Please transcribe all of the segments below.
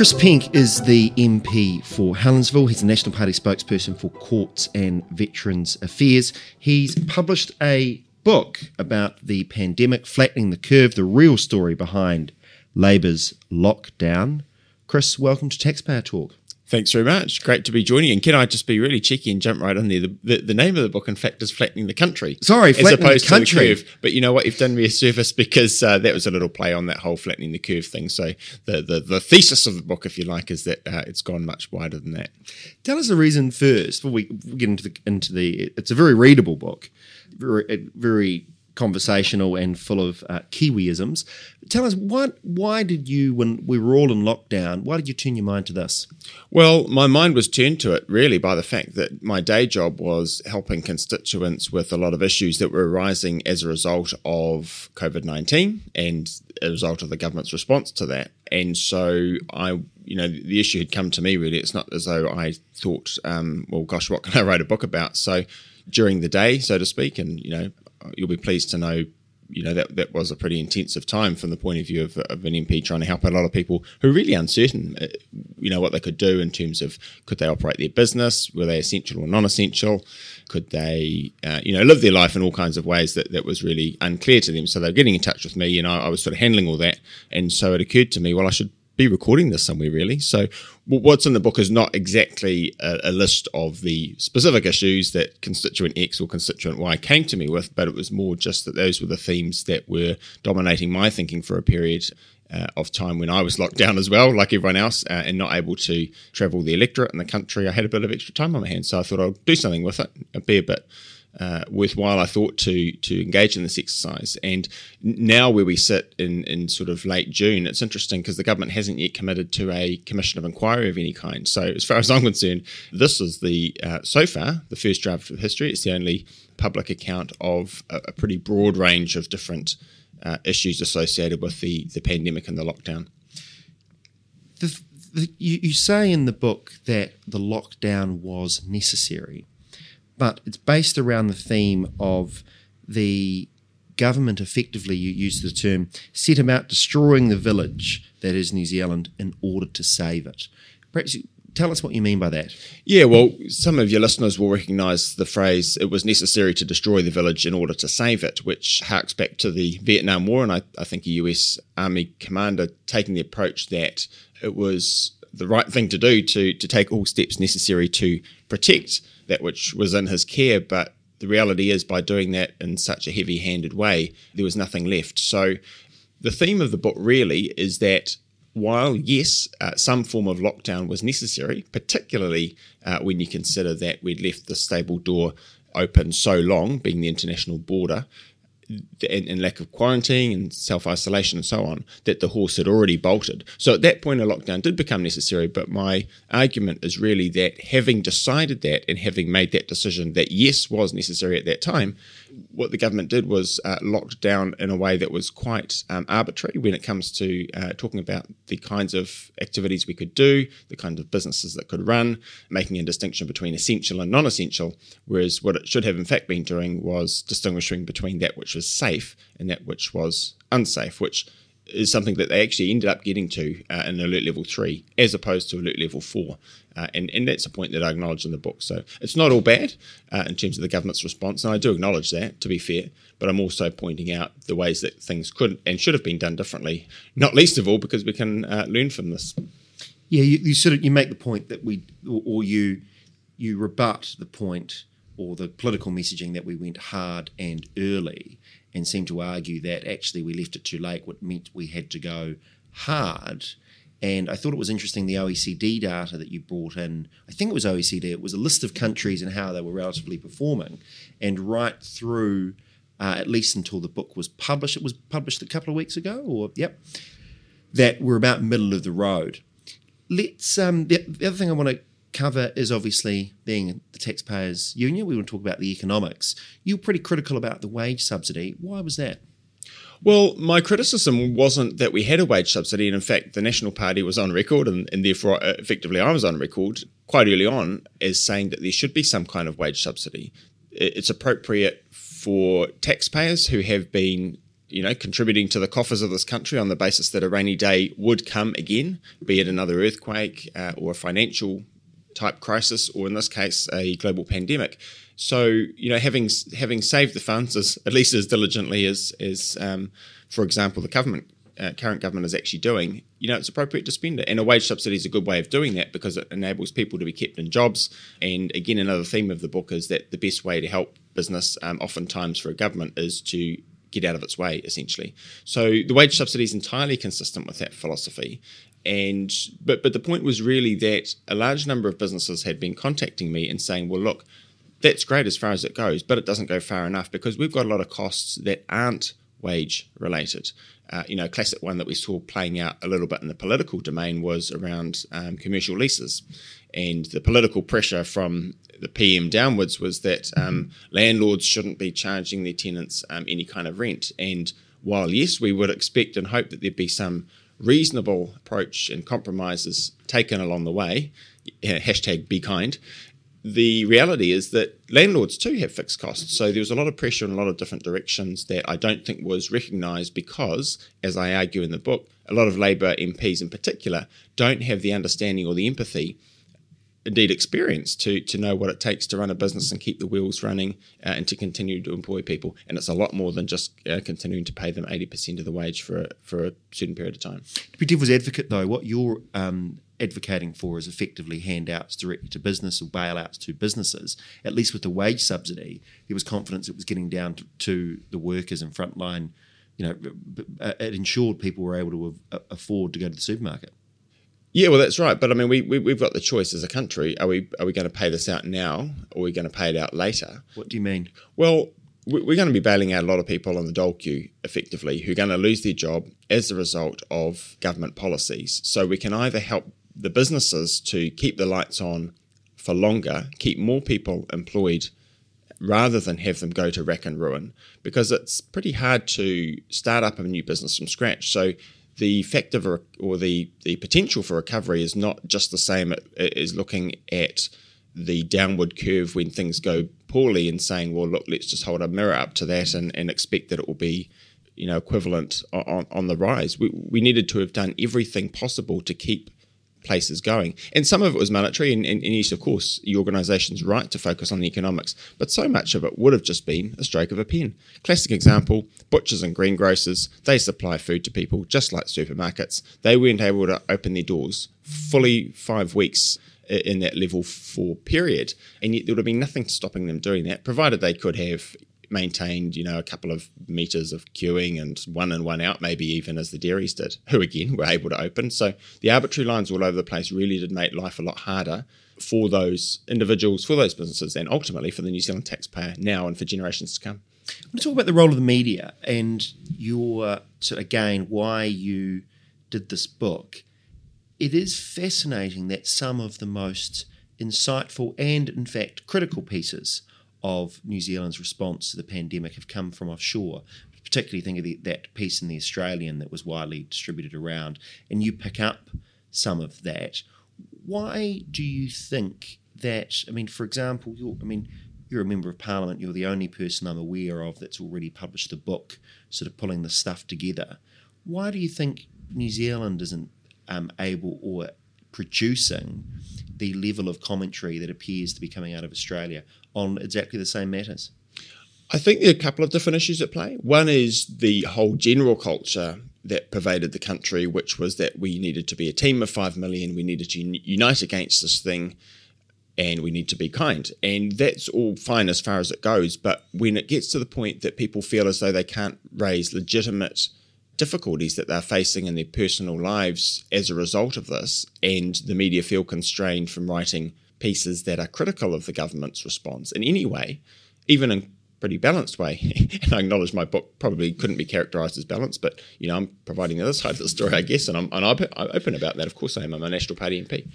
Chris Penk is the MP for Helensville. He's the National Party spokesperson for Courts and Veterans Affairs. He's published a book about the pandemic, flattening the curve, the real story behind Labour's lockdown. Chris, welcome to Taxpayer Talk. Thanks very much. Great to be joining. And can I just be really cheeky and jump right in there? The, the, the name of the book, in fact, is Flattening the Country. Sorry, as opposed the country. to the curve. But you know what? You've done me a service because uh, that was a little play on that whole flattening the curve thing. So the, the, the thesis of the book, if you like, is that uh, it's gone much wider than that. Tell us the reason first before we get into the into the. It's a very readable book, very very conversational and full of uh, Kiwiisms. Tell us what, why did you, when we were all in lockdown, why did you turn your mind to this? Well, my mind was turned to it really by the fact that my day job was helping constituents with a lot of issues that were arising as a result of COVID 19 and a result of the government's response to that. And so I, you know, the issue had come to me really. It's not as though I thought, um, well, gosh, what can I write a book about? So during the day, so to speak, and, you know, you'll be pleased to know you know that that was a pretty intensive time from the point of view of, of, an MP trying to help a lot of people who are really uncertain, uh, you know, what they could do in terms of could they operate their business, were they essential or non-essential, could they, uh, you know, live their life in all kinds of ways that that was really unclear to them. So they're getting in touch with me, and I, I was sort of handling all that, and so it occurred to me, well, I should be recording this somewhere really. So what's in the book is not exactly a, a, list of the specific issues that constituent X or constituent Y came to me with, but it was more just that those were the themes that were dominating my thinking for a period. Uh, of time when I was locked down as well, like everyone else, uh, and not able to travel the electorate and the country, I had a bit of extra time on my hands, so I thought I'd do something with it, be a bit uh, worthwhile, I thought, to to engage in this exercise. And now, where we sit in in sort of late June, it's interesting because the government hasn't yet committed to a commission of inquiry of any kind. So, as far as I'm concerned, this is the uh, so far the first draft of history. It's the only public account of a, a pretty broad range of different uh, issues associated with the the pandemic and the lockdown. The, the, you, you say in the book that the lockdown was necessary but it's based around the theme of the government effectively, you use the term, set about destroying the village that is New Zealand in order to save it. Perhaps tell us what you mean by that. Yeah, well, some of your listeners will recognise the phrase, it was necessary to destroy the village in order to save it, which harks back to the Vietnam War. And I, I think a US Army commander taking the approach that it was the right thing to do to, to take all steps necessary to protect that which was in his care, but the reality is by doing that in such a heavy handed way, there was nothing left. So the theme of the book really is that while, yes, uh, some form of lockdown was necessary, particularly uh, when you consider that we'd left the stable door open so long, being the international border, and, and lack of quarantine and self isolation and so on, that the horse had already bolted. So at that point, a lockdown did become necessary. But my argument is really that having decided that and having made that decision that yes was necessary at that time, what the government did was uh, locked down in a way that was quite um, arbitrary when it comes to uh, talking about the kinds of activities we could do, the kinds of businesses that could run, making a distinction between essential and non essential. Whereas what it should have in fact been doing was distinguishing between that which was safe and that which was unsafe, which is something that they actually ended up getting to uh, in alert level three as opposed to alert level four. Uh, and, and that's a point that I acknowledge in the book. So it's not all bad uh, in terms of the government's response. And I do acknowledge that, to be fair. But I'm also pointing out the ways that things could and should have been done differently, not least of all because we can uh, learn from this. Yeah, you, you, sort of you make the point that we, or you, you rebut the point or the political messaging that we went hard and early and seem to argue that actually we left it too late, what meant we had to go hard. And I thought it was interesting the OECD data that you brought in. I think it was OECD. It was a list of countries and how they were relatively performing. And right through, uh, at least until the book was published, it was published a couple of weeks ago, or yep, that we're about middle of the road. Let's. Um, the, the other thing I want to cover is obviously being the taxpayers union. We want to talk about the economics. You're pretty critical about the wage subsidy. Why was that? Well, my criticism wasn't that we had a wage subsidy, and in fact, the National Party was on record, and, and therefore, uh, effectively, I was on record quite early on as saying that there should be some kind of wage subsidy. It's appropriate for taxpayers who have been you know, contributing to the coffers of this country on the basis that a rainy day would come again, be it another earthquake uh, or a financial type crisis, or in this case, a global pandemic. So, you know, having having saved the funds as at least as diligently as as, um, for example, the government uh, current government is actually doing, you know, it's appropriate to spend it. And a wage subsidy is a good way of doing that because it enables people to be kept in jobs. And again, another theme of the book is that the best way to help business, um, oftentimes for a government, is to get out of its way, essentially. So the wage subsidy is entirely consistent with that philosophy. And but but the point was really that a large number of businesses had been contacting me and saying, well, look, that's great as far as it goes, but it doesn't go far enough because we've got a lot of costs that aren't wage related. Uh, you know, classic one that we saw playing out a little bit in the political domain was around um, commercial leases, and the political pressure from the PM downwards was that um, landlords shouldn't be charging their tenants um, any kind of rent. And while yes, we would expect and hope that there'd be some reasonable approach and compromises taken along the way, hashtag be kind, the reality is that landlords too have fixed costs. So there was a lot of pressure in a lot of different directions that I don't think was recognised because, as I argue in the book, a lot of Labour MPs in particular don't have the understanding or the empathy, indeed experience, to, to know what it takes to run a business and keep the wheels running uh, and to continue to employ people. And it's a lot more than just uh, continuing to pay them 80% of the wage for a, for a certain period of time. To be devil's advocate, though, what you're um, advocating for is effectively handouts directly to business or bailouts to businesses. At least with the wage subsidy, there was confidence it was getting down to, to the workers and frontline. You know, it ensured people were able to afford to go to the supermarket. Yeah, well, that's right. But I mean, we, we have got the choice as a country. Are we are we going to pay this out now, or are we going to pay it out later? What do you mean? Well, we're going to be bailing out a lot of people on the dole queue, effectively, who are going to lose their job as a result of government policies. So we can either help the businesses to keep the lights on for longer, keep more people employed rather than have them go to rack and ruin because it's pretty hard to start up a new business from scratch. So the fact of a, or the the potential for recovery is not just the same as looking at the downward curve when things go poorly and saying, well, look, let's just hold a mirror up to that and, and expect that it will be, you know, equivalent on, on the rise. We, we needed to have done everything possible to keep places going. And some of it was monetary, and, and, and yes, of course, the organisation's right to focus on the economics, but so much of it would have just been a stroke of a pen. Classic example butchers and greengrocers, they supply food to people just like supermarkets. They weren't able to open their doors fully five weeks in that level four period, and yet there would have been nothing stopping them doing that, provided they could have maintained, you know, a couple of meters of queuing and one in, one out, maybe even as the dairies did, who again were able to open. So the arbitrary lines all over the place really did make life a lot harder for those individuals, for those businesses, and ultimately for the New Zealand taxpayer now and for generations to come. I want to talk about the role of the media and your, so again, why you did this book. It is fascinating that some of the most insightful and, in fact, critical pieces of New Zealand's response to the pandemic have come from offshore. Particularly think of the, that piece in the Australian that was widely distributed around, and you pick up some of that. Why do you think that? I mean, for example, you're, I mean, you're a member of Parliament. You're the only person I'm aware of that's already published a book, sort of pulling the stuff together. Why do you think New Zealand isn't um, able or producing the level of commentary that appears to be coming out of Australia on exactly the same matters? I think there are a couple of different issues at play. One is the whole general culture that pervaded the country, which was that we needed to be a team of five million, we needed to unite against this thing, and we need to be kind. And that's all fine as far as it goes. But when it gets to the point that people feel as though they can't raise legitimate difficulties that they're facing in their personal lives as a result of this, and the media feel constrained from writing pieces that are critical of the government's response in any way, even in pretty balanced way. and I acknowledge my book probably couldn't be characterized as balanced, but you know, I'm providing the other side of the story, I guess, and I'm, and I'm open about that. Of course, I am. I'm a National Party MP,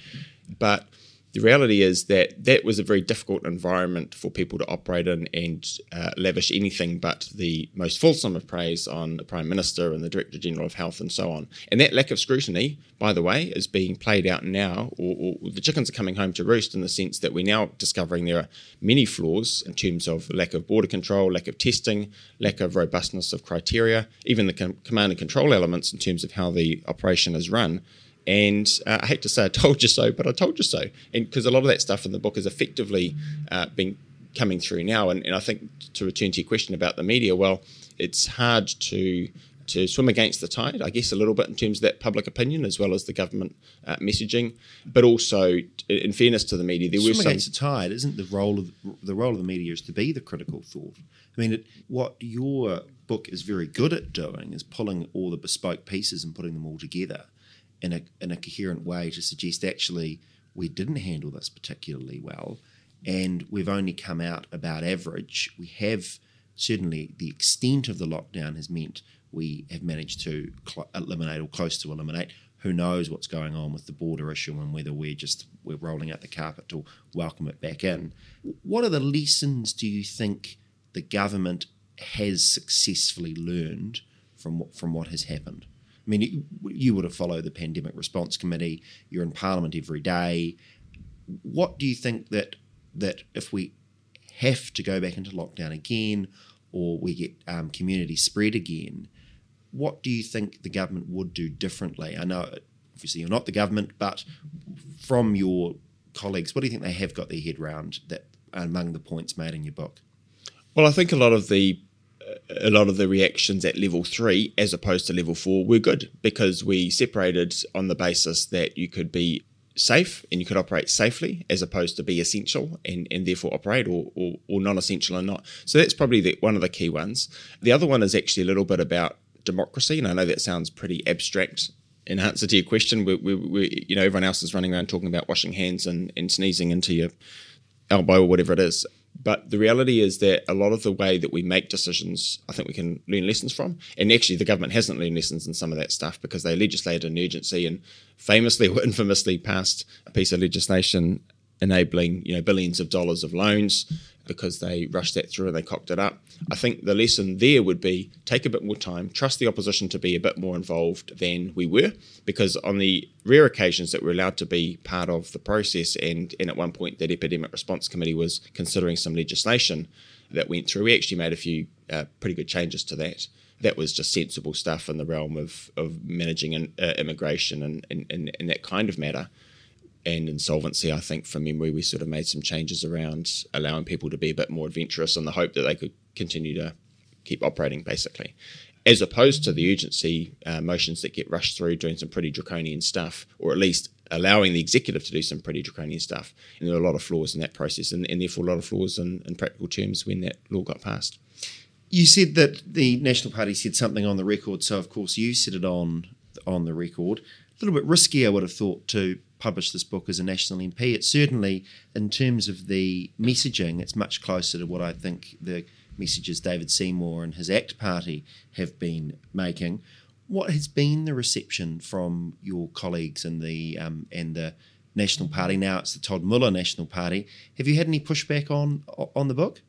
but the reality is that that was a very difficult environment for people to operate in and uh, lavish anything but the most fulsome of praise on the Prime Minister and the Director General of Health and so on. And that lack of scrutiny, by the way, is being played out now, or, or the chickens are coming home to roost in the sense that we're now discovering there are many flaws in terms of lack of border control, lack of testing, lack of robustness of criteria, even the com- command and control elements in terms of how the operation is run and uh, I hate to say I told you so, but I told you so. And because a lot of that stuff in the book is effectively uh, been coming through now. And, and I think to return to your question about the media, well, it's hard to to swim against the tide, I guess, a little bit in terms of that public opinion as well as the government uh, messaging. But also, in fairness to the media, there swim was some against the tide. Isn't the role of the role of the media is to be the critical thought? I mean, it, what your book is very good at doing is pulling all the bespoke pieces and putting them all together in a, in a coherent way to suggest actually we didn't handle this particularly well and we've only come out about average. We have certainly the extent of the lockdown has meant we have managed to cl- eliminate or close to eliminate. Who knows what's going on with the border issue and whether we're just we're rolling out the carpet to welcome it back in. What are the lessons do you think the government has successfully learned from what, from what has happened? I mean, you would have followed the Pandemic Response Committee. You're in Parliament every day. What do you think that that if we have to go back into lockdown again, or we get um, community spread again, what do you think the government would do differently? I know, obviously, you're not the government, but from your colleagues, what do you think they have got their head round that among the points made in your book? Well, I think a lot of the a lot of the reactions at level three as opposed to level four were good because we separated on the basis that you could be safe and you could operate safely as opposed to be essential and, and therefore operate or, or, or non-essential and not. So that's probably the, one of the key ones. The other one is actually a little bit about democracy. And I know that sounds pretty abstract in answer to your question. We, we, we, you know, everyone else is running around talking about washing hands and, and sneezing into your elbow or whatever it is. But the reality is that a lot of the way that we make decisions, I think we can learn lessons from. And actually, the government hasn't learned lessons in some of that stuff because they legislated an urgency and famously or infamously passed a piece of legislation enabling you know billions of dollars of loans because they rushed that through and they cocked it up. I think the lesson there would be take a bit more time, trust the opposition to be a bit more involved than we were, because on the rare occasions that we're allowed to be part of the process, and, and at one point that Epidemic Response Committee was considering some legislation that went through, we actually made a few uh, pretty good changes to that. That was just sensible stuff in the realm of, of managing an, uh, immigration and, and, and, and that kind of matter and insolvency, I think from memory, we sort of made some changes around allowing people to be a bit more adventurous in the hope that they could continue to keep operating, basically. As opposed to the urgency uh, motions that get rushed through doing some pretty draconian stuff, or at least allowing the executive to do some pretty draconian stuff. And there are a lot of flaws in that process, and, and therefore a lot of flaws in, in practical terms when that law got passed. You said that the National Party said something on the record, so of course you said it on on the record. A little bit risky, I would have thought, to publish this book as a national MP. It's certainly, in terms of the messaging, it's much closer to what I think the messages David Seymour and his ACT Party have been making. What has been the reception from your colleagues in the um, and the National Party? Now it's the Todd Muller National Party. Have you had any pushback on on the book?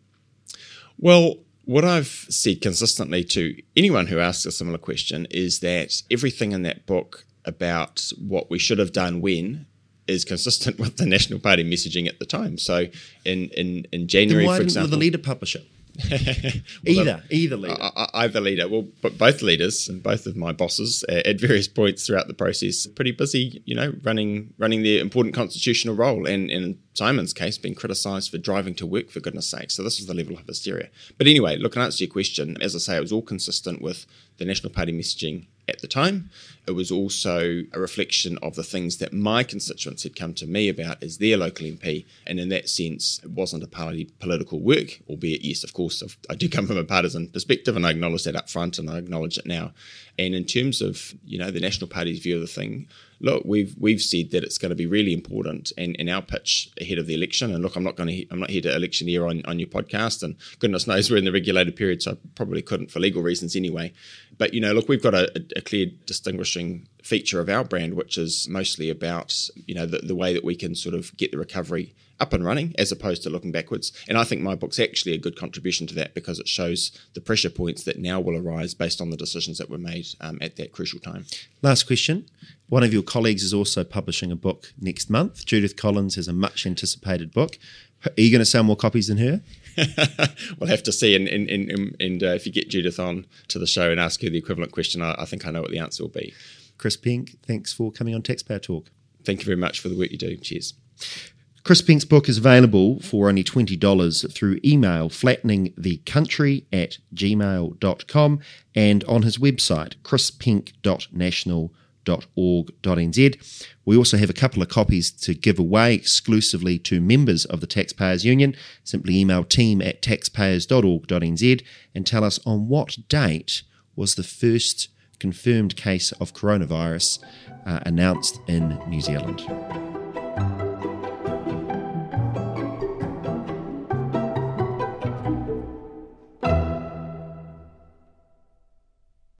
Well, what I've said consistently to anyone who asks a similar question is that everything in that book about what we should have done when is consistent with the National Party messaging at the time. So in in, in January, for example, the leader publisher. well, either, either leader. Uh, either leader. Well, but both leaders and both of my bosses at various points throughout the process, pretty busy, you know, running running their important constitutional role, and, and in Simon's case, being criticised for driving to work for goodness sake. So this was the level of hysteria. But anyway, look, in answer to your question, as I say, it was all consistent with the National Party messaging at the time. It was also a reflection of the things that my constituents had come to me about as their local MP. And in that sense, it wasn't a party political work, albeit, yes, of course, I do come from a partisan perspective and I acknowledge that up front and I acknowledge it now. And in terms of, you know, the National Party's view of the thing, look, we've we've said that it's going to be really important, and, and our pitch ahead of the election. And look, I'm not going to I'm not here to electioneer on on your podcast, and goodness knows we're in the regulated period, so I probably couldn't for legal reasons anyway. But you know, look, we've got a, a clear distinguishing feature of our brand, which is mostly about you know the, the way that we can sort of get the recovery up and running as opposed to looking backwards. And I think my book's actually a good contribution to that because it shows the pressure points that now will arise based on the decisions that were made um, at that crucial time. Last question. One of your colleagues is also publishing a book next month. Judith Collins has a much anticipated book. Are you going to sell more copies than her? we'll have to see. And, and, and, and uh, if you get Judith on to the show and ask her the equivalent question, I, I think I know what the answer will be. Chris Penk, thanks for coming on Taxpayer Talk. Thank you very much for the work you do. Cheers. Chris Penk's book is available for only $20 through email flatteningthecountry at gmail.com and on his website chrispenk.national.org.nz. We also have a couple of copies to give away exclusively to members of the Taxpayers Union. Simply email team at taxpayers.org.nz and tell us on what date was the first confirmed case of coronavirus uh, announced in New Zealand.